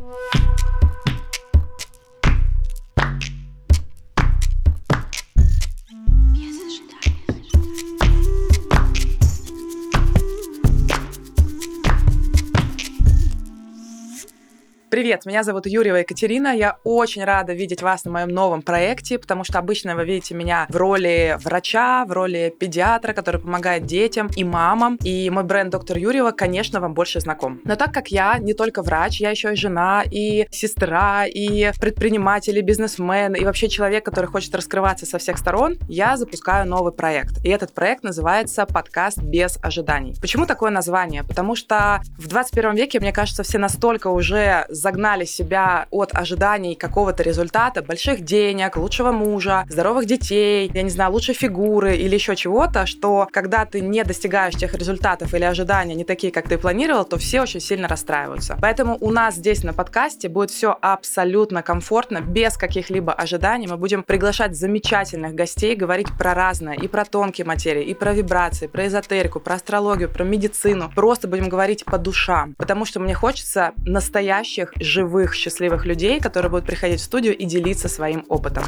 Yeah. Привет, меня зовут Юрьева Екатерина. Я очень рада видеть вас на моем новом проекте, потому что обычно вы видите меня в роли врача, в роли педиатра, который помогает детям и мамам. И мой бренд доктор Юрьева, конечно, вам больше знаком. Но так как я не только врач, я еще и жена, и сестра, и предприниматель, и бизнесмен, и вообще человек, который хочет раскрываться со всех сторон, я запускаю новый проект. И этот проект называется «Подкаст без ожиданий». Почему такое название? Потому что в 21 веке, мне кажется, все настолько уже загнали себя от ожиданий какого-то результата, больших денег, лучшего мужа, здоровых детей, я не знаю, лучшей фигуры или еще чего-то, что когда ты не достигаешь тех результатов или ожидания не такие, как ты планировал, то все очень сильно расстраиваются. Поэтому у нас здесь на подкасте будет все абсолютно комфортно, без каких-либо ожиданий. Мы будем приглашать замечательных гостей, говорить про разное, и про тонкие материи, и про вибрации, про эзотерику, про астрологию, про медицину. Просто будем говорить по душам, потому что мне хочется настоящих живых, счастливых людей, которые будут приходить в студию и делиться своим опытом.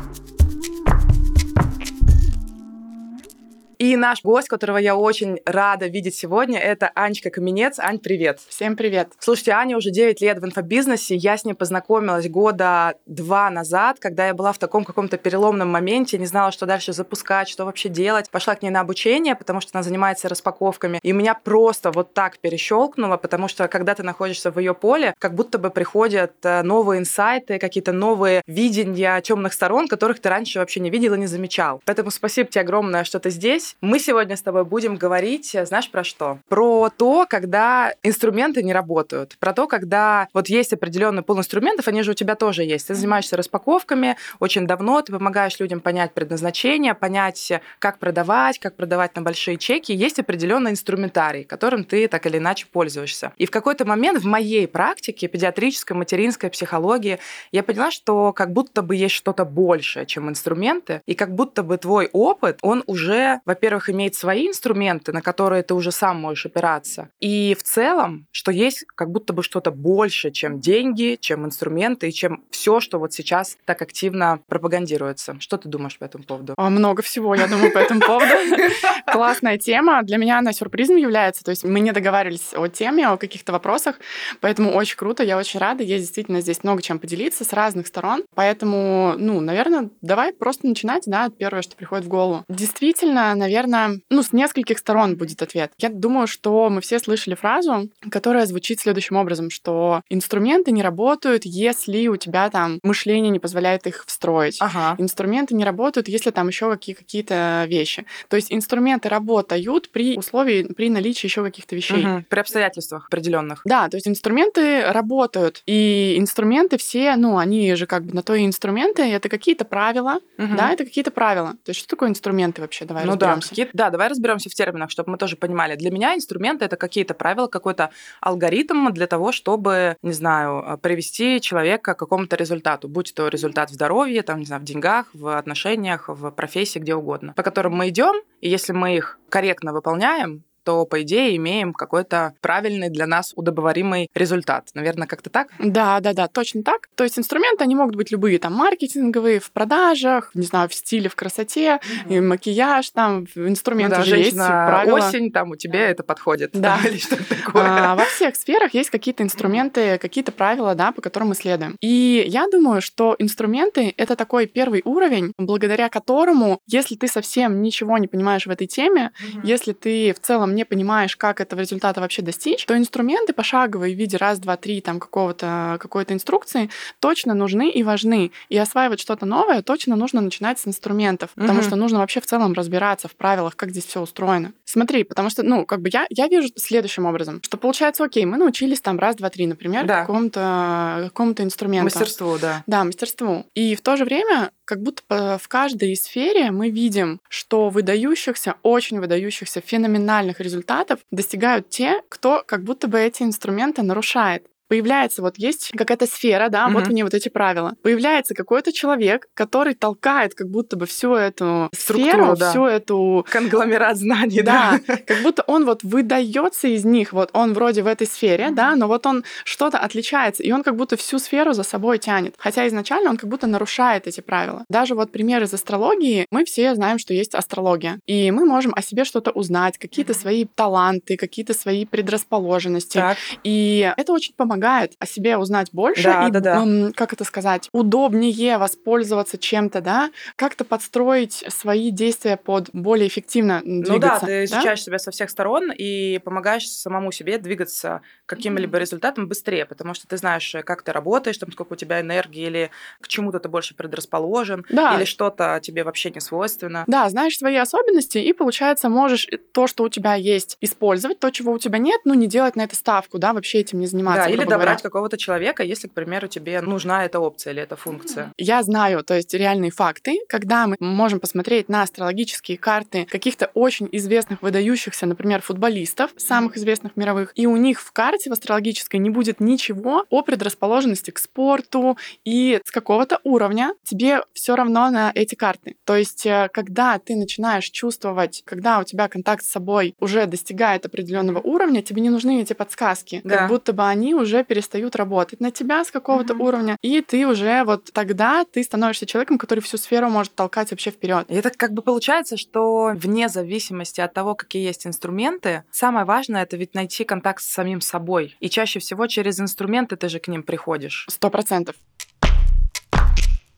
И наш гость, которого я очень рада видеть сегодня, это Анечка Каменец. Ань, привет. Всем привет. Слушайте, Аня уже 9 лет в инфобизнесе. Я с ней познакомилась года два назад, когда я была в таком каком-то переломном моменте, не знала, что дальше запускать, что вообще делать. Пошла к ней на обучение, потому что она занимается распаковками. И меня просто вот так перещелкнуло, потому что когда ты находишься в ее поле, как будто бы приходят э, новые инсайты, какие-то новые видения темных сторон, которых ты раньше вообще не видел и не замечал. Поэтому спасибо тебе огромное, что ты здесь. Мы сегодня с тобой будем говорить, э, знаешь, про что? Про то, когда инструменты не работают, про то, когда вот есть определенный пул инструментов, они же у тебя тоже есть. Ты занимаешься распаковками очень давно, ты помогаешь людям понять предназначение, понять, как продавать, как продавать на большие чеки. Есть определенный инструментарий, которым ты так или иначе пользуешься. И в какой-то момент в моей практике, педиатрической, материнской психологии, я поняла, что как будто бы есть что-то большее, чем инструменты, и как будто бы твой опыт, он уже, во во-первых, имеет свои инструменты, на которые ты уже сам можешь опираться. И в целом, что есть как будто бы что-то больше, чем деньги, чем инструменты и чем все, что вот сейчас так активно пропагандируется. Что ты думаешь по этому поводу? А, много всего, я думаю, по этому поводу. Классная тема. Для меня она сюрпризом является. То есть мы не договаривались о теме, о каких-то вопросах, поэтому очень круто, я очень рада. Есть действительно здесь много чем поделиться с разных сторон. Поэтому, ну, наверное, давай просто начинать, да, первое, что приходит в голову. Действительно, наверное, наверное, ну, с нескольких сторон будет ответ. Я думаю, что мы все слышали фразу, которая звучит следующим образом, что инструменты не работают, если у тебя там мышление не позволяет их встроить. Ага. Инструменты не работают, если там еще какие- какие-то вещи. То есть инструменты работают при условии, при наличии еще каких-то вещей. Угу. При обстоятельствах определенных. Да, то есть инструменты работают. И инструменты все, ну, они же как бы на то и инструменты, это какие-то правила, угу. да, это какие-то правила. То есть что такое инструменты вообще? Давай ну разберемся. Да, да, давай разберемся в терминах, чтобы мы тоже понимали. Для меня инструменты это какие-то правила, какой-то алгоритм для того, чтобы, не знаю, э, привести человека к какому-то результату, будь то результат в здоровье, там, не знаю, в деньгах, в отношениях, в профессии, где угодно, по которым мы идем, и если мы их корректно выполняем, то, по идее, имеем какой-то правильный для нас удобоваримый результат. Наверное, как-то так? Да, да, да, точно так. То есть инструменты, они могут быть любые, там, маркетинговые, в продажах, не знаю, в стиле, в красоте, mm-hmm. и макияж, там, инструменты ну, да, же есть, правила. осень, там, у тебя это подходит. Да. Или что-то такое. А, во всех сферах есть какие-то инструменты, какие-то правила, да, по которым мы следуем. И я думаю, что инструменты — это такой первый уровень, благодаря которому, если ты совсем ничего не понимаешь в этой теме, mm-hmm. если ты в целом не понимаешь, как этого результата вообще достичь, то инструменты пошаговые в виде раз, два, три там какого-то какой-то инструкции точно нужны и важны. И осваивать что-то новое точно нужно начинать с инструментов, потому угу. что нужно вообще в целом разбираться в правилах, как здесь все устроено. Смотри, потому что, ну, как бы я, я вижу следующим образом, что получается, окей, мы научились там раз, два, три, например, да. какому-то какому инструменту. Мастерству, да. Да, мастерству. И в то же время как будто в каждой сфере мы видим, что выдающихся, очень выдающихся, феноменальных результатов достигают те, кто как будто бы эти инструменты нарушает. Появляется вот есть какая-то сфера, да, угу. вот у нее вот эти правила. Появляется какой-то человек, который толкает как будто бы всю эту Структуру, сферу, да. всю эту... Конгломерат знаний, да. да. Как будто он вот выдается из них, вот он вроде в этой сфере, да, но вот он что-то отличается, и он как будто всю сферу за собой тянет. Хотя изначально он как будто нарушает эти правила. Даже вот пример из астрологии, мы все знаем, что есть астрология, и мы можем о себе что-то узнать, какие-то свои таланты, какие-то свои предрасположенности. Так. И это очень помогает о себе узнать больше да, и, да, да. как это сказать, удобнее воспользоваться чем-то, да, как-то подстроить свои действия под более эффективно двигаться. Ну да, ты изучаешь да? себя со всех сторон и помогаешь самому себе двигаться каким-либо mm-hmm. результатом быстрее, потому что ты знаешь, как ты работаешь, там, сколько у тебя энергии, или к чему-то ты больше предрасположен, да. или что-то тебе вообще не свойственно. Да, знаешь свои особенности, и, получается, можешь то, что у тебя есть, использовать, то, чего у тебя нет, ну, не делать на это ставку, да, вообще этим не заниматься. Да, или добрать говоря. какого-то человека, если, к примеру, тебе нужна эта опция или эта функция. Я знаю, то есть реальные факты, когда мы можем посмотреть на астрологические карты каких-то очень известных, выдающихся, например, футболистов, самых известных мировых, и у них в карте в астрологической не будет ничего о предрасположенности к спорту и с какого-то уровня тебе все равно на эти карты. То есть, э, когда ты начинаешь чувствовать, когда у тебя контакт с собой уже достигает определенного уровня, тебе не нужны эти подсказки, да. как будто бы они уже перестают работать на тебя с какого-то mm-hmm. уровня, и ты уже вот тогда ты становишься человеком, который всю сферу может толкать вообще вперед. И это как бы получается, что вне зависимости от того, какие есть инструменты, самое важное это ведь найти контакт с самим собой. И чаще всего через инструменты ты же к ним приходишь. Сто процентов.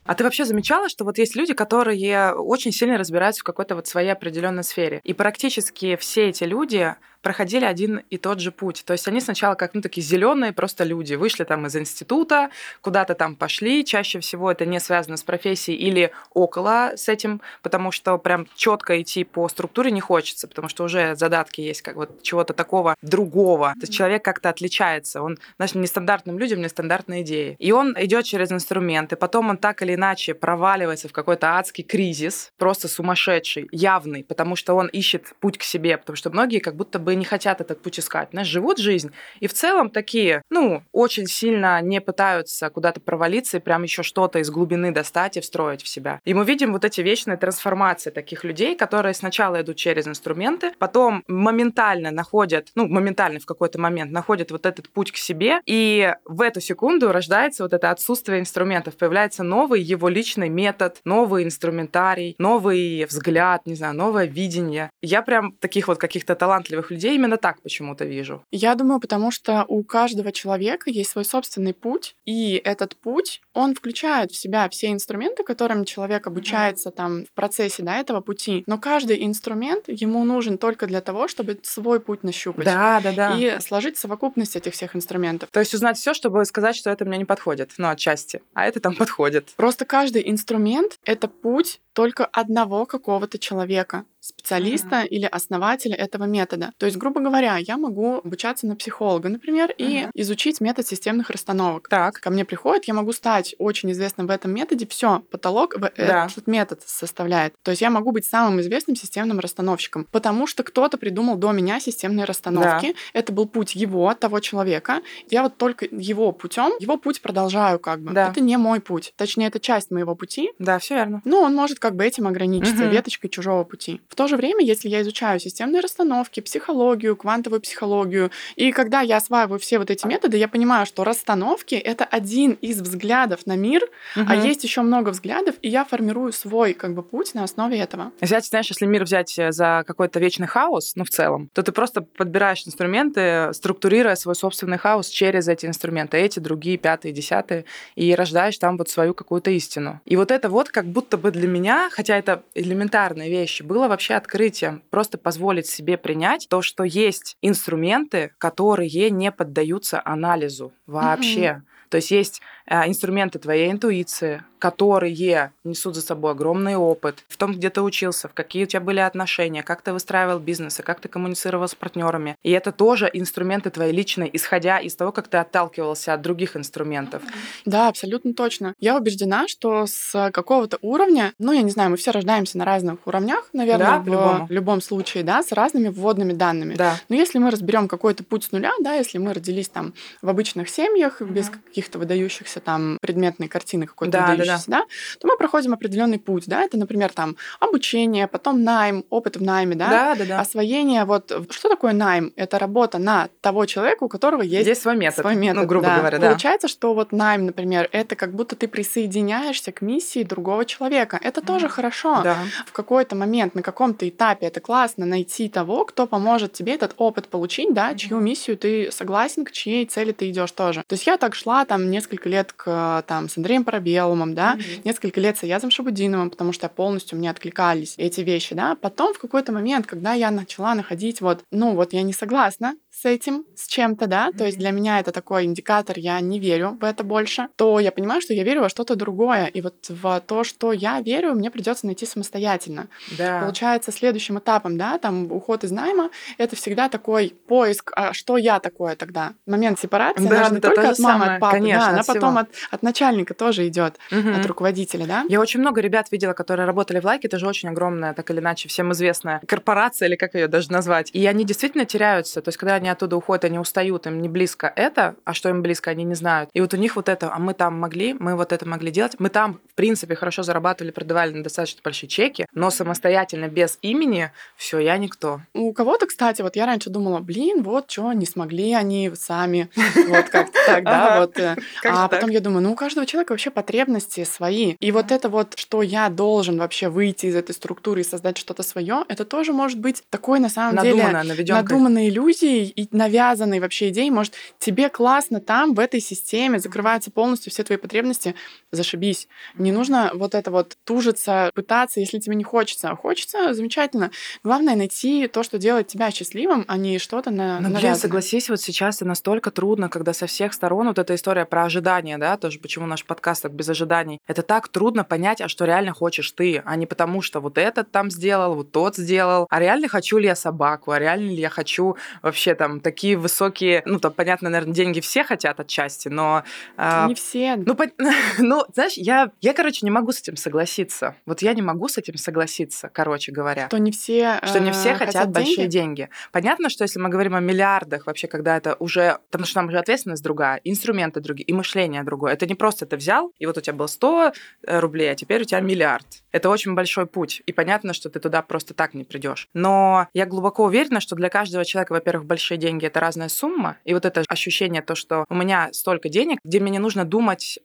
А ты вообще замечала, что вот есть люди, которые очень сильно разбираются в какой-то вот своей определенной сфере. И практически все эти люди проходили один и тот же путь. То есть они сначала как, ну, такие зеленые просто люди, вышли там из института, куда-то там пошли. Чаще всего это не связано с профессией или около с этим, потому что прям четко идти по структуре не хочется, потому что уже задатки есть как вот чего-то такого другого. То есть человек как-то отличается. Он, значит, нестандартным людям нестандартные идеи. И он идет через инструменты, потом он так или иначе проваливается в какой-то адский кризис, просто сумасшедший, явный, потому что он ищет путь к себе, потому что многие как будто бы не хотят этот путь искать, знаешь, живут жизнь. И в целом такие, ну, очень сильно не пытаются куда-то провалиться и прям еще что-то из глубины достать и встроить в себя. И мы видим вот эти вечные трансформации таких людей, которые сначала идут через инструменты, потом моментально находят, ну, моментально в какой-то момент находят вот этот путь к себе, и в эту секунду рождается вот это отсутствие инструментов, появляется новый его личный метод, новый инструментарий, новый взгляд, не знаю, новое видение. Я прям таких вот каких-то талантливых людей я именно так почему-то вижу. Я думаю, потому что у каждого человека есть свой собственный путь, и этот путь, он включает в себя все инструменты, которыми человек обучается там в процессе да, этого пути. Но каждый инструмент ему нужен только для того, чтобы свой путь нащупать. Да, да, да. И сложить совокупность этих всех инструментов. То есть узнать все, чтобы сказать, что это мне не подходит, ну, отчасти, а это там подходит. Просто каждый инструмент — это путь только одного какого-то человека специалиста mm-hmm. или основателя этого метода. То есть, грубо говоря, я могу обучаться на психолога, например, mm-hmm. и изучить метод системных расстановок. Так. Ко мне приходит, я могу стать очень известным в этом методе. Все, потолок да. этот метод составляет. То есть я могу быть самым известным системным расстановщиком, потому что кто-то придумал до меня системные расстановки. Да. Это был путь его, того человека. Я вот только его путем, его путь продолжаю как бы. Да. Это не мой путь. Точнее, это часть моего пути. Да, все верно. Но он может как бы этим ограничиться, угу. веточкой чужого пути. В то же время, если я изучаю системные расстановки, психологию, квантовую психологию, и когда я осваиваю все вот эти методы, я понимаю, что расстановки — это один из взглядов на мир, угу. а есть еще много взглядов, и я формирую свой как бы путь на основе этого. Взять, знаешь, если мир взять э, за какой-то вечный хаос, ну, в целом, то ты просто подбираешь инструменты, структурируя свой собственный хаос через эти инструменты, эти, другие, пятые, десятые, и рождаешь там вот свою какую-то истину. И вот это вот как будто бы для меня, хотя это элементарные вещи, было вообще вообще открытием просто позволить себе принять то, что есть инструменты, которые не поддаются анализу вообще. Mm-hmm. То есть есть инструменты твоей интуиции, которые несут за собой огромный опыт в том, где ты учился, в какие у тебя были отношения, как ты выстраивал бизнесы, как ты коммуницировал с партнерами. И это тоже инструменты твои личные, исходя из того, как ты отталкивался от других инструментов. Да, абсолютно точно. Я убеждена, что с какого-то уровня, ну, я не знаю, мы все рождаемся на разных уровнях, наверное, да, в любом случае, да, с разными вводными данными. Да. Но если мы разберем какой-то путь с нуля, да, если мы родились там в обычных семьях, без каких-то выдающихся там предметной картины какой-то да, выдающейся, да, да, то мы проходим определенный путь, да, это, например, там обучение, потом найм, опыт в найме, да, да, да, да. освоение, вот что такое найм? Это работа на того человека, у которого есть, есть свой метод, свой метод ну, грубо да. говоря, да. Получается, что вот найм, например, это как будто ты присоединяешься к миссии другого человека. Это mm-hmm. тоже хорошо. Да. В какой-то момент, на каком-то этапе это классно найти того, кто поможет тебе этот опыт получить, да, mm-hmm. чью миссию ты согласен, к чьей цели ты идешь тоже. То есть я так шла там несколько лет к там с Андреем Парабелумом, да, mm-hmm. несколько лет с Аязом Шабудиновым, потому что полностью мне откликались эти вещи, да. Потом в какой-то момент, когда я начала находить вот, ну вот я не согласна с этим, с чем-то, да, mm-hmm. то есть для меня это такой индикатор, я не верю в это больше, то я понимаю, что я верю во что-то другое, и вот в то, что я верю, мне придется найти самостоятельно. Да. Получается, следующим этапом, да, там уход из найма, это всегда такой поиск, а что я такое тогда? Момент сепарации, да, она же не только от мамы, самое, от папы, конечно, да, она от потом всего. от, от начальника тоже идет, Угу. от руководителя, да. Я очень много ребят видела, которые работали в Лайке. Это же очень огромная, так или иначе, всем известная корпорация, или как ее даже назвать. И они действительно теряются. То есть, когда они оттуда уходят, они устают, им не близко это, а что им близко, они не знают. И вот у них вот это, а мы там могли, мы вот это могли делать. Мы там, в принципе, хорошо зарабатывали, продавали на достаточно большие чеки, но самостоятельно, без имени, все, я никто. У кого-то, кстати, вот я раньше думала, блин, вот что, не смогли они сами, вот как-то так, да, вот. э, Как А потом я думаю, ну у каждого человека вообще потребности свои. И вот это вот, что я должен вообще выйти из этой структуры и создать что-то свое, это тоже может быть такой на самом деле надуманной иллюзией и навязанной вообще идеей. Может, тебе классно там, в этой системе, закрываются полностью все твои потребности, зашибись. Не нужно вот это вот тужиться, пытаться, если тебе не хочется. А хочется, замечательно. Главное найти то, что делает тебя счастливым, а не что-то на Ну, блин, согласись, вот сейчас это настолько трудно, когда со всех сторон вот эта история про ожидания, да, тоже почему наш подкаст так без ожиданий. Это так трудно понять, а что реально хочешь ты, а не потому, что вот этот там сделал, вот тот сделал. А реально хочу ли я собаку, а реально ли я хочу вообще там такие высокие, ну, там, понятно, наверное, деньги все хотят отчасти, но... а, Не все. Ну, пон- ну, знаешь, я, я, короче, не могу с этим согласиться. Вот я не могу с этим согласиться, короче говоря. что не все, Что не все э, хотят, большие деньги. деньги. Понятно, что если мы говорим о миллиардах, вообще, когда это уже... Потому что там уже ответственность другая, инструменты другие, и мышление другое. Это не просто ты взял, и вот у тебя было 100 рублей, а теперь у тебя миллиард. Это очень большой путь. И понятно, что ты туда просто так не придешь. Но я глубоко уверена, что для каждого человека, во-первых, большие деньги — это разная сумма. И вот это ощущение, то, что у меня столько денег, где мне не нужно думать,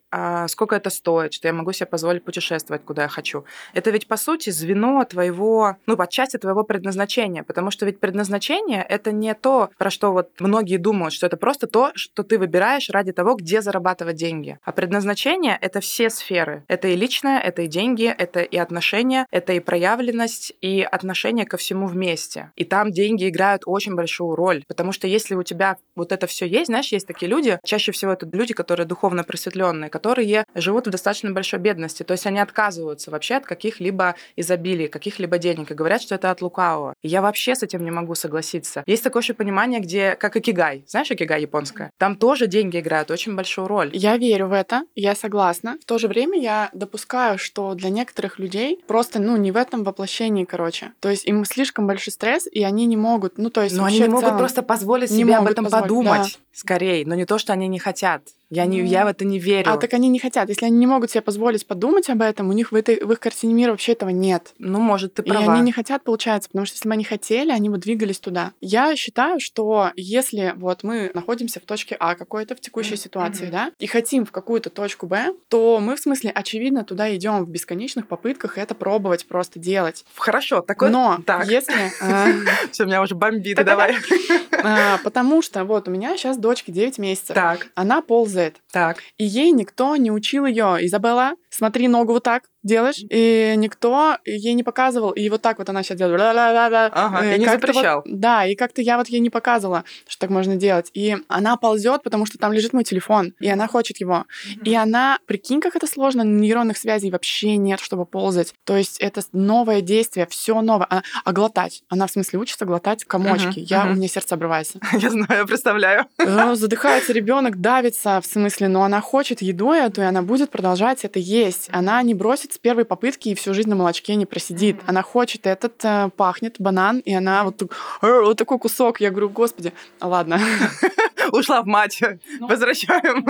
сколько это стоит, что я могу себе позволить путешествовать, куда я хочу. Это ведь, по сути, звено твоего, ну, отчасти твоего предназначения, потому что ведь предназначение — это не то, про что вот многие думают, что это просто то, что ты выбираешь ради того, где зарабатывать деньги. А предназначение — это все сферы. Это и личное, это и деньги, это и отношения, это и проявленность, и отношение ко всему вместе. И там деньги играют очень большую роль, потому что если у тебя вот это все есть, знаешь, есть такие люди, чаще всего это люди, которые духовно просветленные, которые живут в достаточно большой бедности, то есть они отказываются вообще от каких-либо изобилий, каких-либо денег, и говорят, что это от лукавого. И я вообще с этим не могу согласиться. Есть такое еще понимание, где, как икигай, знаешь, икигай японская? Там тоже деньги играют очень большую роль. Я верю в это, я согласна. В то же время я допускаю, что для некоторых людей просто, ну, не в этом воплощении, короче. То есть им слишком большой стресс, и они не могут, ну, то есть Но они не могут целом- просто позволить не себе об этом позволить, подумать, скорее, но не то, что они не хотят. Я, не, Ну. я в это не верю. А так они не хотят. Если они не могут себе позволить подумать об этом, у них в, этой, в их картине мира вообще этого нет. Ну, может, ты И права. они не хотят, получается, потому что если бы они хотели, они бы двигались туда. Я считаю, что если вот мы находимся в точке А какой-то в текущей Мгм. ситуации, Мгм. да, и хотим в какую-то точку Б, то мы, в смысле, очевидно, туда идем в бесконечных попытках это пробовать просто делать. Хорошо, такой... Но Так. если... э, Все, меня уже бомбит, давай. а, Потому что вот у меня сейчас дочке 9 месяцев. Так, Она ползает. Так. И ей никто не учил ее. Изабелла, смотри, ногу вот так делаешь. И никто ей не показывал. И вот так вот она сейчас делает. Ага, Э, и не запрещал. вот- да, и как-то я вот ей не показывала, что так можно делать. И она ползет, потому что там лежит мой телефон, и она хочет его. И она, прикинь, как это сложно, нейронных связей вообще нет, чтобы ползать. То есть это новое действие, все новое. А, а глотать? Она в смысле учится глотать комочки. Мгм, я, мгм. у меня сердце обрывается. Я знаю, я представляю. Ну, задыхается ребенок, давится, в смысле, но она хочет еду эту, и она будет продолжать это есть. Она не бросит с первой попытки и всю жизнь на молочке не просидит. Mm-hmm. Она хочет этот, э, пахнет банан, и она вот, вот такой кусок. Я говорю, господи, ладно. ушла в мать. Ну, Возвращаем.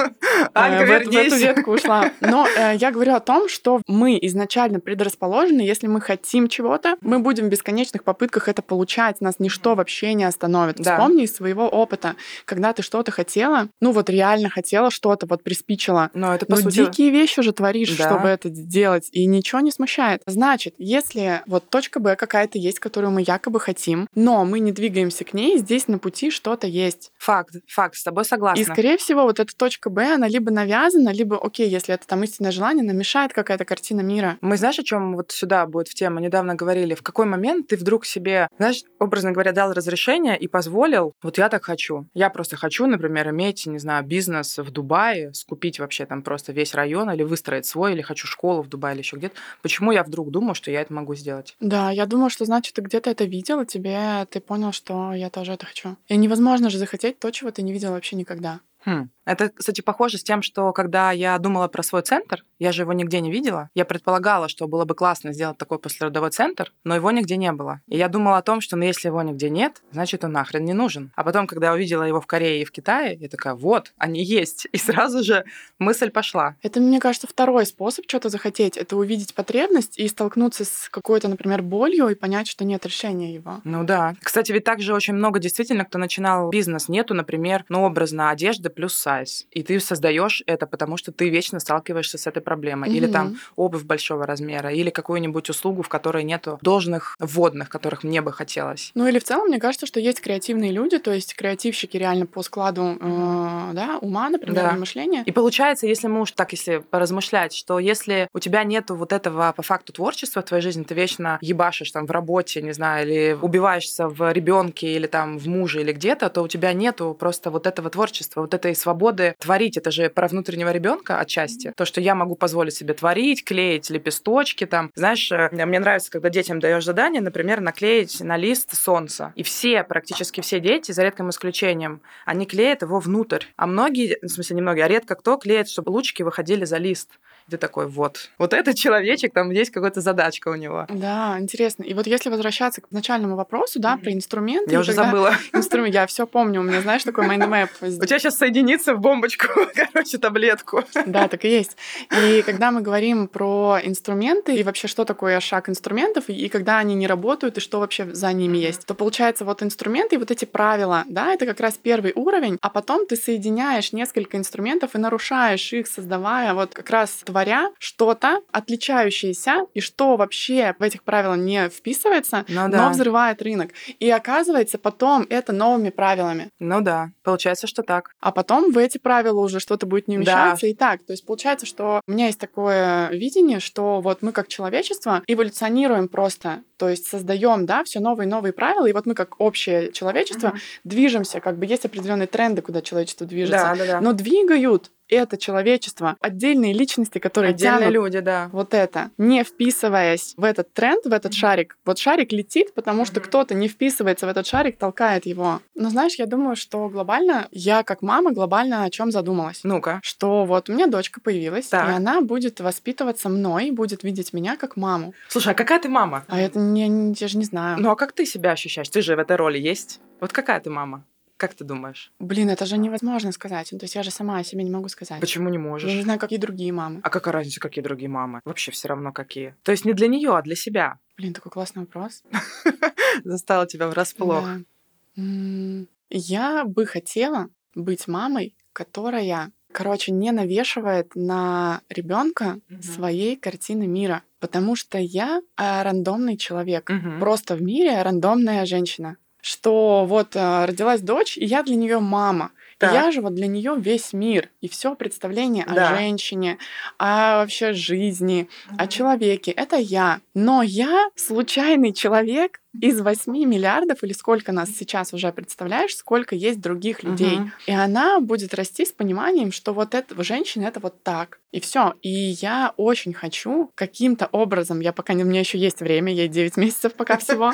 Анька, в, в эту ветку ушла. Но э, я говорю о том, что мы изначально предрасположены, если мы хотим чего-то, мы будем в бесконечных попытках это получать. Нас ничто вообще не остановит. Да. Вспомни из своего опыта, когда ты что-то хотела, ну вот реально хотела что-то, вот приспичила. Но это по ну, сути... дикие вещи же творишь, да. чтобы это сделать, и ничего не смущает. Значит, если вот точка Б какая-то есть, которую мы якобы хотим, но мы не двигаемся к ней, здесь на пути что-то есть. Факт, факт, с тобой согласна. И, скорее всего, вот эта точка Б, она либо навязана, либо, окей, если это там истинное желание, нам мешает какая-то картина мира. Мы знаешь, о чем вот сюда будет в тему? Недавно говорили, в какой момент ты вдруг себе, знаешь, образно говоря, дал разрешение и позволил, вот я так хочу. Я просто хочу, например, иметь, не знаю, бизнес в Дубае, скупить вообще там просто весь район или выстроить свой, или хочу школу в Дубае или еще где-то. Почему я вдруг думаю, что я это могу сделать? Да, я думаю, что значит, ты где-то это видел, и тебе ты понял, что я тоже это хочу. И невозможно же захотеть то, чего ты не видел вообще никогда. Хм. Это, кстати, похоже с тем, что когда я думала про свой центр, я же его нигде не видела. Я предполагала, что было бы классно сделать такой послеродовой центр, но его нигде не было. И я думала о том, что ну, если его нигде нет, значит, он нахрен не нужен. А потом, когда я увидела его в Корее и в Китае, я такая, вот, они есть. И сразу же мысль пошла. Это, мне кажется, второй способ что-то захотеть. Это увидеть потребность и столкнуться с какой-то, например, болью и понять, что нет решения его. Ну да. Кстати, ведь также очень много действительно, кто начинал бизнес, нету, например, ну, образно, одежды плюс сайт size. И ты создаешь это, потому что ты вечно сталкиваешься с этой проблемой. Mm-hmm. Или там обувь большого размера, или какую-нибудь услугу, в которой нету должных вводных, которых мне бы хотелось. Ну или в целом, мне кажется, что есть креативные люди, то есть креативщики реально по складу э, да, ума, например, да. мышления. И получается, если мы уж так, если поразмышлять, что если у тебя нету вот этого по факту творчества в твоей жизни, ты вечно ебашишь там в работе, не знаю, или убиваешься в ребенке или там в муже или где-то, то у тебя нету просто вот этого творчества, вот этой свободы творить. Это же про внутреннего ребенка отчасти. То, что я могу позволить себе творить, клеить лепесточки там. Знаешь, э, мне нравится, когда детям даешь задание, например, наклеить на лист солнце. И все, практически все дети, за редким исключением, они клеят его внутрь. А многие, в смысле не многие, а редко кто клеит, чтобы лучики выходили за лист ты такой, вот, вот этот человечек, там есть какая-то задачка у него. Да, интересно. И вот если возвращаться к начальному вопросу, да, mm-hmm. про инструменты. Я уже забыла. Инструмент, я все помню, у меня, знаешь, такой mind map. У тебя сейчас соединится в бомбочку, короче, таблетку. Да, так и есть. И когда мы говорим про инструменты и вообще, что такое шаг инструментов, и когда они не работают, и что вообще за ними есть, то получается вот инструменты и вот эти правила, да, это как раз первый уровень, а потом ты соединяешь несколько инструментов и нарушаешь их, создавая вот как раз твои говоря, что-то отличающееся и что вообще в этих правилах не вписывается, ну, да. но взрывает рынок. И оказывается, потом это новыми правилами. Ну да, получается, что так. А потом в эти правила уже что-то будет не вмещаться да. и так. То есть получается, что у меня есть такое видение, что вот мы как человечество эволюционируем просто, то есть создаем, да, все новые и новые правила, и вот мы как общее человечество uh-huh. движемся, как бы есть определенные тренды, куда человечество движется, да, да, да. но двигают это человечество, отдельные личности, которые Отдельные тянут люди, да. вот это, не вписываясь в этот тренд, в этот шарик. Вот шарик летит, потому что кто-то не вписывается в этот шарик, толкает его. Но знаешь, я думаю, что глобально я как мама глобально о чем задумалась. Ну-ка. Что вот у меня дочка появилась, так. и она будет воспитываться мной, будет видеть меня как маму. Слушай, а какая ты мама? А это не, я же не знаю. Ну а как ты себя ощущаешь? Ты же в этой роли есть. Вот какая ты мама? Как ты думаешь? Блин, это же невозможно сказать. Ну, то есть я же сама о себе не могу сказать. Почему не можешь? Я не знаю, какие другие мамы. А какая разница, какие другие мамы? Вообще все равно какие. То есть не для нее, а для себя. Блин, такой классный вопрос. Застала тебя врасплох. Я бы хотела быть мамой, которая, короче, не навешивает на ребенка своей картины мира. Потому что я рандомный человек. Просто в мире рандомная женщина что вот э, родилась дочь, и я для нее мама. Так. Я же вот для нее весь мир и все представление да. о женщине, о вообще жизни, mm-hmm. о человеке. Это я. Но я случайный человек из 8 миллиардов, или сколько нас сейчас уже представляешь, сколько есть других людей. Uh-huh. И она будет расти с пониманием, что вот это женщина это вот так. И все. И я очень хочу каким-то образом, я пока не, у меня еще есть время, ей 9 месяцев пока всего.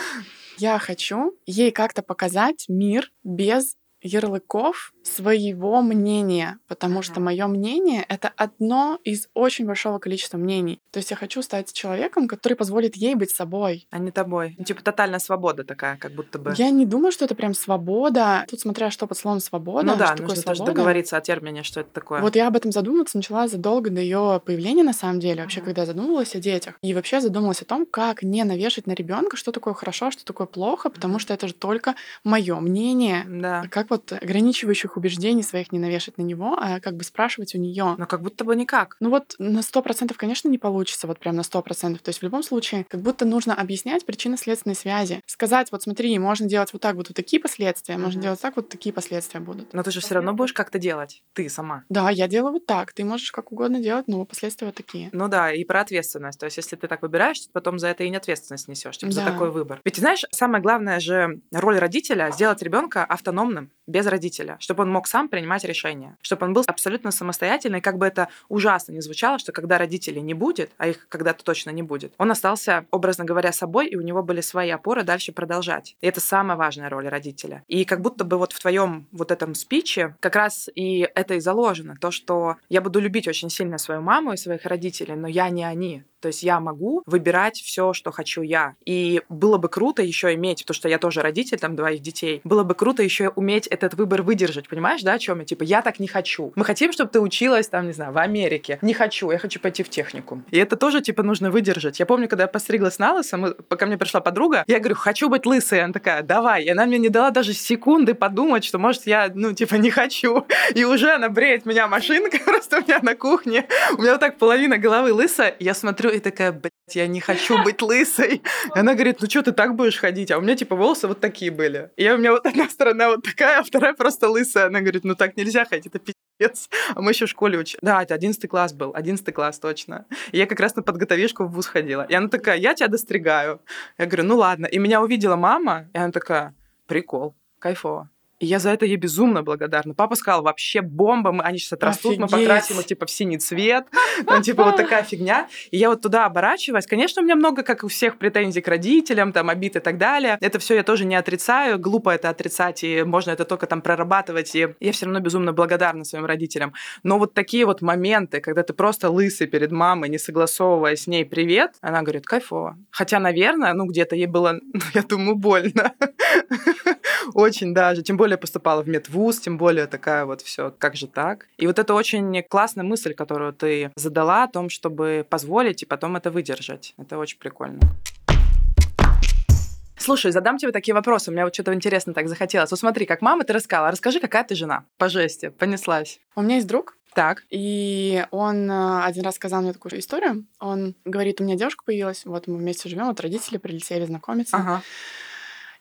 Я хочу ей как-то показать мир без ярлыков своего мнения, потому что мое мнение — это одно из очень большого количества мнений. То есть я хочу стать человеком, который позволит ей быть собой. А не тобой. Ну, типа тотальная свобода такая, как будто бы. Я не думаю, что это прям свобода. Тут смотря что под словом свобода. Ну да, что нужно такое свобода. договориться о термине, что это такое. Вот я об этом задуматься начала задолго до ее появления, на самом деле. Вообще, Мгм. когда я задумывалась о детях. И вообще задумалась о том, как не навешать на ребенка, что такое хорошо, что такое плохо, потому Мгм. что это же только мое мнение. Да. Как вот ограничивающих убеждений своих не навешать на него, а как бы спрашивать у нее. Но как будто бы никак. Ну вот на сто процентов, конечно, не получится, вот прям на сто процентов. То есть в любом случае, как будто нужно объяснять причинно-следственные связи. Сказать, вот смотри, можно делать вот так, вот такие последствия, можно делать так, вот такие последствия будут. Но ты же все равно будешь как-то делать. Ты сама. Да, я делаю вот так. Ты можешь как угодно делать, но последствия вот такие. Ну да, и про ответственность. То есть, если ты так выбираешь, то потом за это и не ответственность несешь, типа, за Да. такой выбор. Ведь знаешь, самая главная же роль родителя сделать ребенка автономным, без родителя, чтобы он мог сам принимать решения, чтобы он был абсолютно самостоятельный, как бы это ужасно не звучало, что когда родителей не будет, а их когда-то точно не будет, он остался, образно говоря, собой, и у него были свои опоры дальше продолжать. И это самая важная роль родителя. И как будто бы вот в твоем вот этом спиче как раз и это и заложено, то, что я буду любить очень сильно свою маму и своих родителей, но я не они. То есть я могу выбирать все, что хочу я. И было бы круто еще иметь, потому что я тоже родитель, там, двоих детей, было бы круто еще уметь этот выбор выдержать, понимаешь, да, о чем я? Типа, я так не хочу. Мы хотим, чтобы ты училась, там, не знаю, в Америке. Не хочу, я хочу пойти в технику. И это тоже, типа, нужно выдержать. Я помню, когда я постриглась на лысо, мы, пока мне пришла подруга, я говорю, хочу быть лысой. Она такая, давай. И она мне не дала даже секунды подумать, что, может, я, ну, типа, не хочу. И уже она бреет меня машинкой просто у меня на кухне. У меня вот так половина головы лысая. И Я смотрю и такая, блядь, я не хочу быть лысой. И она говорит, ну что, ты так будешь ходить? А у меня, типа, волосы вот такие были. И у меня вот одна сторона вот такая, а вторая просто лысая. Она говорит, ну так нельзя ходить, это пиздец. А мы еще в школе учили. Да, это одиннадцатый класс был, одиннадцатый класс точно. И я как раз на подготовишку в вуз ходила. И она такая, я тебя достригаю. Я говорю, ну ладно. И меня увидела мама, и она такая, прикол, кайфово. И я за это ей безумно благодарна. Папа сказал, вообще бомба, мы, они сейчас отрастут, мы Офигеть. покрасим их типа в синий цвет, там типа вот такая фигня. И я вот туда оборачиваюсь. Конечно, у меня много, как у всех, претензий к родителям, там, обид и так далее. Это все я тоже не отрицаю. Глупо это отрицать, и можно это только там прорабатывать. И я все равно безумно благодарна своим родителям. Но вот такие вот моменты, когда ты просто лысый перед мамой, не согласовывая с ней привет, она говорит, кайфово. Хотя, наверное, ну где-то ей было, я думаю, больно. Очень даже. Тем более поступала в медвуз, тем более такая вот все, как же так. И вот это очень классная мысль, которую ты задала о том, чтобы позволить и потом это выдержать. Это очень прикольно. Слушай, задам тебе такие вопросы. У меня вот что-то интересно так захотелось. Вот смотри, как мама ты рассказала. Расскажи, какая ты жена? По жести. Понеслась. У меня есть друг, Так. и он э, один раз сказал мне такую историю. Он говорит, у меня девушка появилась, вот мы вместе живем, вот родители прилетели знакомиться. Ага.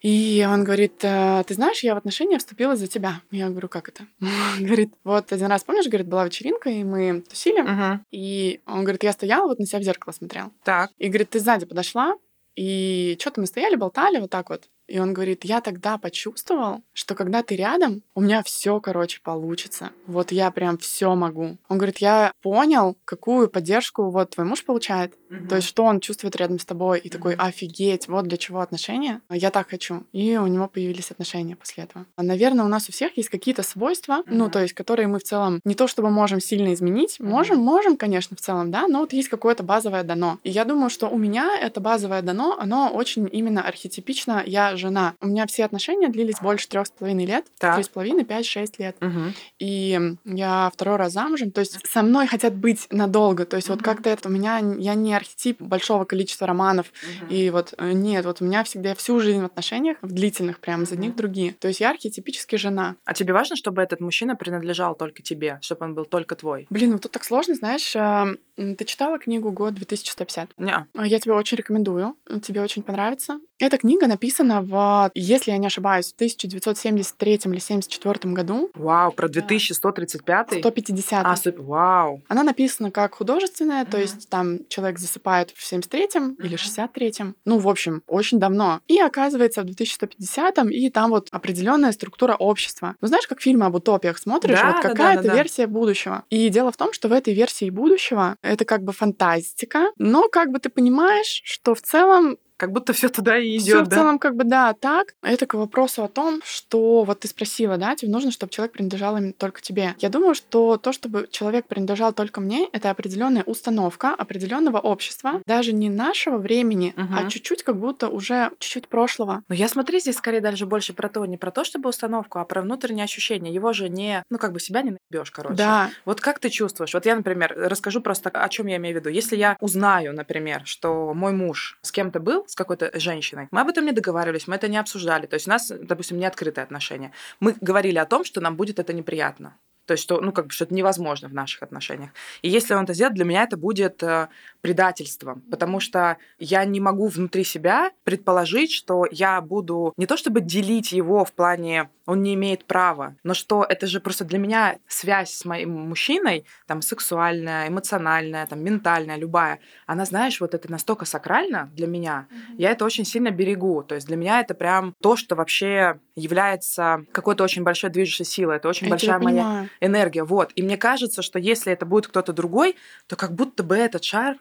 И он говорит, «Э, ты знаешь, я в отношения вступила за тебя. Я говорю, как это? Он говорит, вот один раз, помнишь, говорит, была вечеринка, и мы тусили, Мгм. и он говорит, я стояла, вот на себя в зеркало смотрел. Так. И говорит, ты сзади подошла, и что-то мы стояли, болтали вот так вот. И он говорит, я тогда почувствовал, что когда ты рядом, у меня все, короче, получится. Вот я прям все могу. Он говорит, я понял, какую поддержку вот твой муж получает. То есть, что он чувствует рядом с тобой. И такой, Мгм. офигеть, вот для чего отношения. Я так хочу. И у него появились отношения после этого. А, Наверное, у нас у всех есть какие-то свойства, ну, Мгм. то есть, которые мы в целом не то чтобы можем сильно изменить. Мгм. Можем, можем, конечно, в целом, да, но вот есть какое-то базовое дано. И я думаю, что у меня это базовое дано, оно очень именно архетипично «я жена». У меня все отношения длились больше трех с половиной лет. Три с половиной, пять, шесть лет. Мгм. И я второй раз замужем, то есть со мной хотят быть надолго. То есть вот Мгм. как-то это у меня, я не архетип большого количества романов. Мгм. И вот э, нет, вот у меня всегда я всю жизнь в отношениях, в длительных прям, из одних в другие. То есть я архетипически жена. А тебе важно, чтобы этот мужчина принадлежал только тебе, чтобы он был только твой? Блин, ну тут так сложно, знаешь, э, ты читала книгу «Год 2150»? Не. А, Я тебе очень рекомендую, тебе очень понравится. Эта книга написана в, если я не ошибаюсь, в 1973 или 74 году, Вау, про Да. 2135 150 А, стоп, вау. Она написана как художественная, то есть там человек засыпает в 73-м или Мгм. 63-м. Ну, в общем, очень давно. И оказывается в 2150-м, и там вот определенная структура общества. Ну, знаешь, как фильмы об утопиях смотришь, Да, вот какая-то да, да, да. версия будущего. И дело в том, что в этой версии будущего это как бы фантастика, но как бы ты понимаешь, что в целом как будто все туда и идет. в целом как бы да, так. Это к вопросу о том, что вот ты спросила, да, тебе нужно, чтобы человек принадлежал именно только тебе. Я думаю, что то, чтобы человек принадлежал только мне, это определенная установка определенного общества, даже не нашего времени, а Мгм. чуть-чуть как будто уже чуть-чуть прошлого. Но я смотри, здесь скорее даже больше про то, не про то, чтобы установку, а про внутреннее ощущение. Его же не, ну как бы себя не наебешь, короче. Да, Вот как ты чувствуешь? Вот я, например, расскажу просто, о чем я имею в виду. Если я узнаю, например, что мой муж с кем-то был, с какой-то женщиной, мы об этом не договаривались, мы это не обсуждали. То есть у нас, допустим, не открытые отношения. Мы говорили о том, что нам будет это неприятно. То есть, что, ну, как бы, что это невозможно в наших отношениях. И если он это сделает, для меня это будет э, предательством, потому что я не могу внутри себя предположить, что я буду не то чтобы делить его в плане он не имеет права, но что это же просто для меня связь с моим мужчиной, там, сексуальная, эмоциональная, там, ментальная, любая, она, знаешь, вот это настолько сакрально для меня, я это очень сильно берегу. То есть для меня это прям то, что вообще является какой-то очень большой движущей силой. Это очень я большая моя понимаю. энергия. Вот. И мне кажется, что если это будет кто-то другой, то как будто бы этот шар,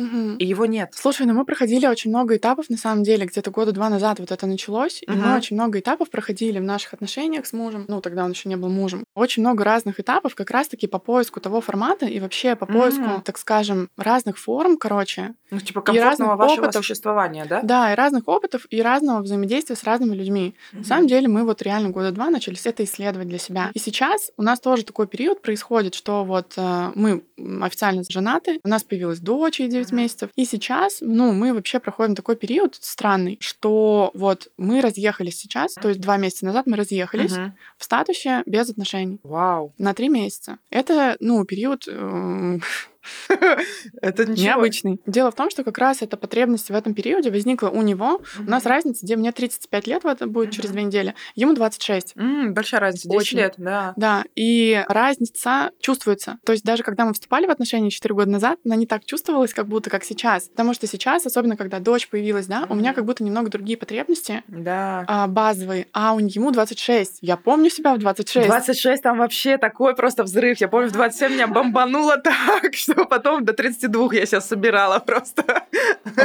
Мгм. и его нет. Слушай, ну мы проходили очень много этапов, на самом деле, где-то года два назад вот это началось, и мы очень много этапов проходили в наших отношениях с мужем, ну тогда он еще не был мужем. Очень много разных этапов как раз-таки по поиску того формата и вообще по поиску, М. так скажем, разных форм, короче, Ну, типа И комфортного разных вашего опытов. существования, да? да, и разных опытов, и разного взаимодействия с разными людьми. На самом деле мы вот реально года два начали это исследовать для себя. И сейчас у нас тоже такой период происходит, что вот э, мы официально женаты, у нас появилась дочь ей 9 Мгм. месяцев, и сейчас, ну, мы вообще проходим такой период странный, что вот мы разъехались сейчас, то есть два месяца назад мы разъехались Мгм. в статусе без отношений Вау. на три месяца. Это, ну, период э, Это ничего. необычный. Дело в том, что как раз эта потребность в этом периоде возникла у него. У нас разница, где мне 35 лет, вот будет через Мгм. две недели, ему 26. М, большая разница. 10 Очень. лет, да. Да, и разница чувствуется. То есть даже когда мы вступали в отношения 4 года назад, она не так чувствовалась, как будто как сейчас. Потому что сейчас, особенно когда дочь появилась, да, у меня как будто немного другие потребности Да. а, базовые, а у ему 26. Я помню себя в 26. 26 там вообще такой просто взрыв. Я помню, в 27 меня бомбануло так, что потом до 32 я сейчас собирала просто.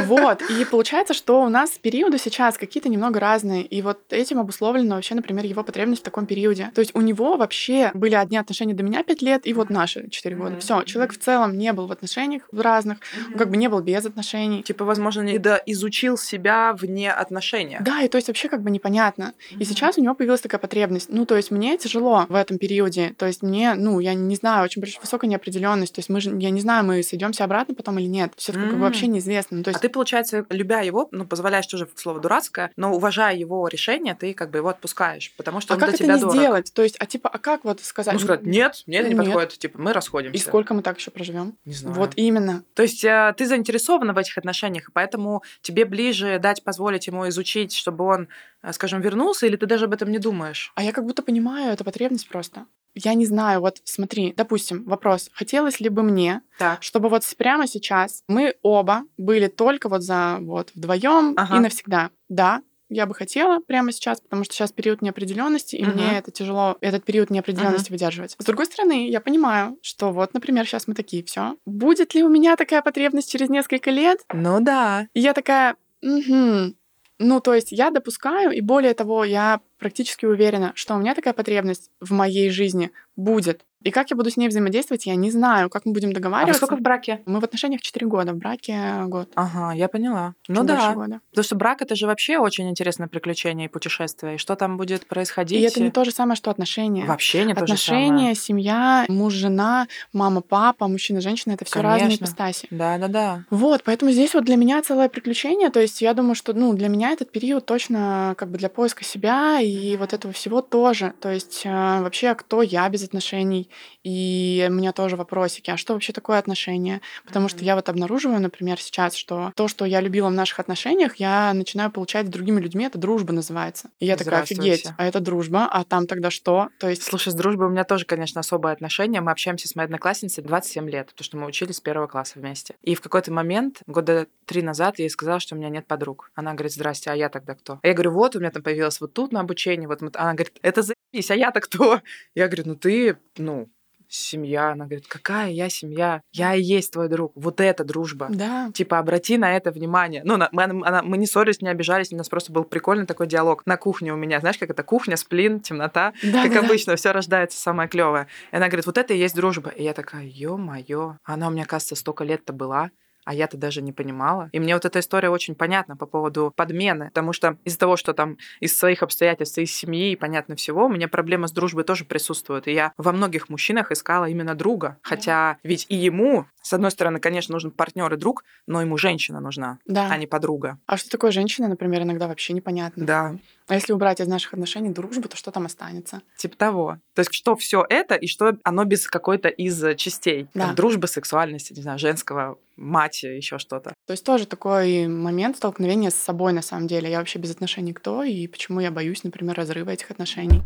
Вот, и получается, что у нас периоды сейчас какие-то немного разные, и вот этим обусловлено вообще, например, его потребность в таком периоде. То есть у него вообще были одни отношения до меня 5 лет, и вот наши 4 года. Все, человек в целом не был в отношениях разных, он как бы не был без отношений. Типа, возможно, не изучил себя вне отношения. Да, и то есть вообще как бы непонятно. И сейчас у него появилась такая потребность. Ну, то есть мне тяжело в этом периоде. То есть мне, ну, я не знаю, очень большая высокая неопределенность. То есть мы же, я не знаю, мы сойдемся обратно потом или нет. Все это как бы вообще неизвестно. Ну, то есть А ты, получается, любя его, ну, позволяешь тоже слово дурацкое, но уважая его решение, ты как бы его отпускаешь, потому что а он как для это тебя не дорог. сделать? То есть, а типа, а как вот сказать? Ну, сказать, нет, мне это не Нет. подходит, типа, мы расходимся. И сколько мы так еще проживем? Не знаю. Вот именно. То есть э, ты заинтересована в этих отношениях, и поэтому тебе ближе дать позволить ему изучить, чтобы он, э, скажем, вернулся, или ты даже об этом не думаешь? А я как будто понимаю эту потребность просто. Я не знаю, вот смотри, допустим, вопрос, хотелось ли бы мне, Так. чтобы вот прямо сейчас мы оба были только вот за вот вдвоем Ага. и навсегда. Да, я бы хотела прямо сейчас, потому что сейчас период неопределенности, и Мгм. мне это тяжело, этот период неопределенности выдерживать. С другой стороны, я понимаю, что вот, например, сейчас мы такие, все. Будет ли у меня такая потребность через несколько лет? Ну да. И я такая, «Мгм». Ну, то есть я допускаю, и более того, я практически уверена, что у меня такая потребность в моей жизни будет. И как я буду с ней взаимодействовать, я не знаю, как мы будем А договариваться. сколько в браке? Мы в отношениях 4 года, в браке год. Ага, я поняла. Ну Чуть больше да. года. Потому что брак это же вообще очень интересное приключение и путешествие. И что там будет происходить? И это не то же самое, что отношения. Вообще не то же Отношения, самое. семья, муж, жена, мама, папа, мужчина, женщина это все разные ипостаси. Да, да, да. Вот, поэтому здесь вот для меня целое приключение. То есть я думаю, что ну, для меня этот период точно как бы для поиска себя и вот этого всего тоже. То есть э, вообще, кто я без отношений? И у меня тоже вопросики, а что вообще такое отношения? Потому что Мгм. я вот обнаруживаю, например, сейчас, что то, что я любила в наших отношениях, я начинаю получать с другими людьми, это дружба называется. И я такая, офигеть, а это дружба, а там тогда что? То есть Слушай, с дружбой у меня тоже, конечно, особое отношение. Мы общаемся с моей одноклассницей 27 лет, потому что мы учились с первого класса вместе. И в какой-то момент, года три назад, я ей сказала, что у меня нет подруг. Она говорит, здрасте, а я тогда кто? А я говорю, вот, у меня там появилась вот тут на обучении. Вот. Она говорит, это заебись, а я-то кто? Я говорю, ну ты, ну, семья. Она говорит, какая я семья? Я и есть твой друг. Вот это дружба. Да. Типа, обрати на это внимание. Ну, на- мы, она- мы не ссорились, не обижались, у нас просто был прикольный такой диалог на кухне у меня. Знаешь, как это кухня, сплин, темнота. Да, как да, да. обычно, все рождается самое клевое. И она говорит, вот это и есть дружба. И я такая, ё-моё. Она у меня, кажется, столько лет-то была. А я-то даже не понимала. И мне вот эта история очень понятна по поводу подмены. Потому что из-за того, что там из своих обстоятельств, из семьи, и понятно всего, у меня проблема с дружбой тоже присутствует. И я во многих мужчинах искала именно друга. Хотя ведь и ему, с одной стороны, конечно, нужен партнер и друг, но ему женщина нужна, Да. а не подруга. А что такое женщина, например, иногда вообще непонятно. Да. А если убрать из наших отношений дружбу, то что там останется? Типа того. То есть, что все это и что оно без какой-то из э, частей. Да. Там, дружбы, сексуальности, не знаю, женского, мать, еще что-то. То есть тоже такой момент столкновения с собой на самом деле. Я вообще без отношений кто, и почему я боюсь, например, разрыва этих отношений.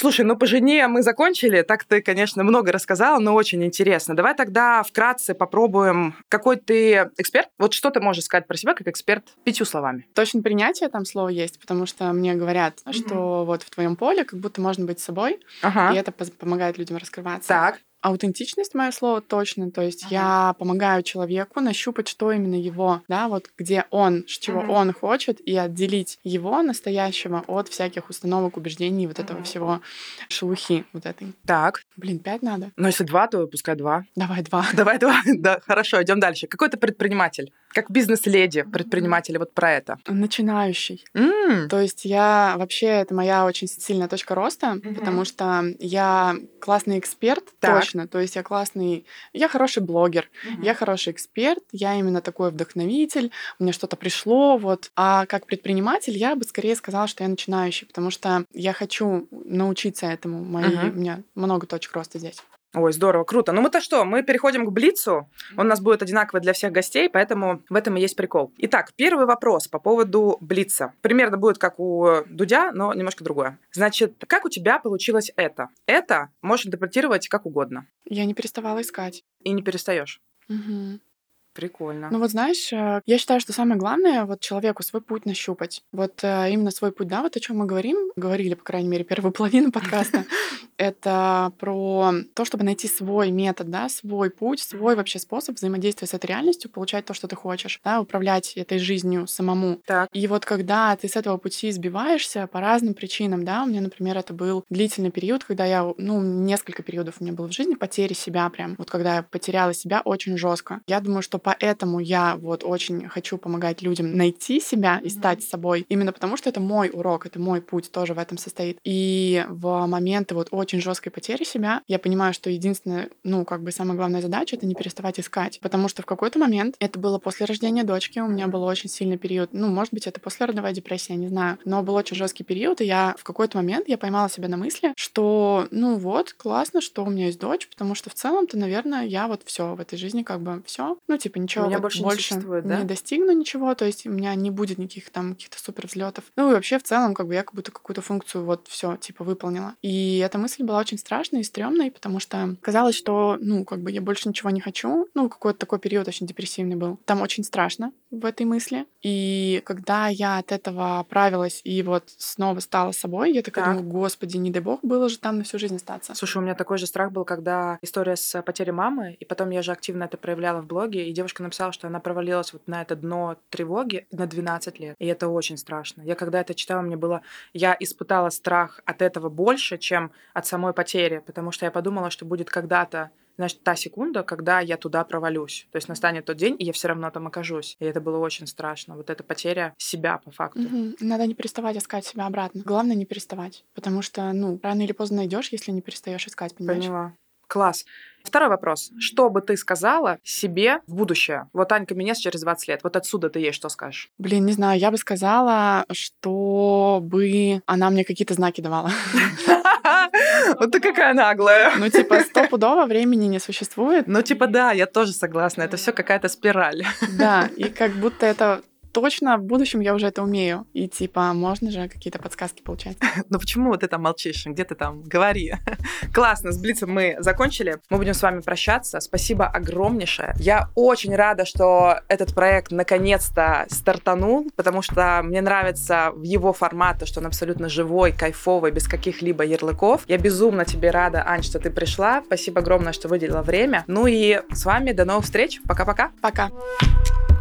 Слушай, ну по жене мы закончили. Так ты, конечно, много рассказала, но очень интересно. Давай тогда вкратце попробуем. Какой ты эксперт? Вот что ты можешь сказать про себя как эксперт пятью словами? Точно принятие там слово есть, потому что мне говорят, что вот в твоем поле как будто можно быть собой, Ага. и это помогает людям раскрываться. Так. Аутентичность мое слово точно, то есть я помогаю человеку нащупать, что именно его, да, вот где он, ш- чего Мгм. он хочет, и отделить его настоящего от всяких установок, убеждений, вот этого Мгм. всего шелухи вот этой. Так. Блин, пять надо? Ну, если два, то пускай два. Давай два. Давай два. Да, хорошо, идем дальше. Какой ты предприниматель? Как бизнес-леди предприниматель, вот про это. Начинающий. М, То есть я вообще, это моя очень сильная точка роста, Мгм. потому что я классный эксперт, Так. точно. То есть я классный, я хороший блогер, я хороший эксперт, я именно такой вдохновитель, мне что-то пришло, вот. А как предприниматель я бы скорее сказала, что я начинающий, потому что я хочу научиться этому. Мои, Мгм. У меня много точек роста здесь. Ой, здорово, круто. Ну мы-то что, мы переходим к Блицу. Он у нас будет одинаковый для всех гостей, поэтому в этом и есть прикол. Итак, первый вопрос по поводу Блица. Примерно будет как у Дудя, но немножко другое. Значит, как у тебя получилось это? Это можешь интерпретировать как угодно. Я не переставала искать. И не перестаешь. Мгм. Прикольно. Ну вот знаешь, э, я считаю, что самое главное вот человеку свой путь нащупать. Вот э, именно свой путь, да, вот о чем мы говорим, говорили, по крайней мере, первую половину подкаста, это про то, чтобы найти свой метод, да, свой путь, свой вообще способ взаимодействия с этой реальностью, получать то, что ты хочешь, да, управлять этой жизнью самому. Так. И вот когда ты с этого пути сбиваешься по разным причинам, да, у меня, например, это был длительный период, когда я, ну, несколько периодов у меня было в жизни потери себя прям, вот когда я потеряла себя очень жестко. Я думаю, что поэтому я вот очень хочу помогать людям найти себя и стать собой, именно потому что это мой урок, это мой путь тоже в этом состоит. И в моменты вот очень жесткой потери себя я понимаю, что единственное, ну, как бы самая главная задача — это не переставать искать, потому что в какой-то момент, это было после рождения дочки, у меня был очень сильный период, ну, может быть, это после родовая депрессия, не знаю, но был очень жесткий период, и я в какой-то момент я поймала себя на мысли, что, ну вот, классно, что у меня есть дочь, потому что в целом-то, наверное, я вот все в этой жизни как бы все, ну, типа ничего Меня вот больше не существует, да? не достигну ничего, то есть у меня не будет никаких там каких-то супер взлетов. Ну и вообще в целом как бы я как будто какую-то функцию вот все типа выполнила. И эта мысль была очень страшной и стрёмной, потому что казалось, что ну как бы я больше ничего не хочу. Ну какой-то такой период очень депрессивный был. Там очень страшно в этой мысли. И когда я от этого оправилась и вот снова стала собой, я такая Так. думаю, господи, не дай бог было же там на всю жизнь остаться. Слушай, у меня такой же страх был, когда история с потерей мамы, и потом я же активно это проявляла в блоге, и девушка написала, что она провалилась вот на это дно тревоги на 12 лет. И это очень страшно. Я когда это читала, мне было... Я испытала страх от этого больше, чем от самой потери, потому что я подумала, что будет когда-то значит, та секунда, когда я туда провалюсь. То есть настанет тот день, и я все равно там окажусь. И это было очень страшно. Вот эта потеря себя по факту. Мгм. Надо не переставать искать себя обратно. Главное не переставать, потому что, ну, рано или поздно найдешь, если не перестаешь искать, понимаешь? Поняла. Класс. Второй вопрос. Что бы ты сказала себе в будущее? Вот Анька Минес через 20 лет. Вот отсюда ты ей что скажешь? Блин, не знаю, я бы сказала, чтобы она мне какие-то знаки давала. Вот ты какая наглая. Ну, типа, стопудово времени не существует. Ну, типа, да, я тоже согласна. Это все какая-то спираль. Да, и как будто это точно в будущем я уже это умею. И типа, можно же какие-то подсказки получать. Ну почему вот ты там молчишь? Где ты там? Говори. Классно, с Блицем мы закончили. Мы будем с вами прощаться. Спасибо огромнейшее. Я очень рада, что этот проект наконец-то стартанул, потому что мне нравится в его формат, что он абсолютно живой, кайфовый, без каких-либо ярлыков. Я безумно тебе рада, Ань, что ты пришла. Спасибо огромное, что выделила время. Ну и с вами до новых встреч. Пока-пока. Пока. -пока. Пока.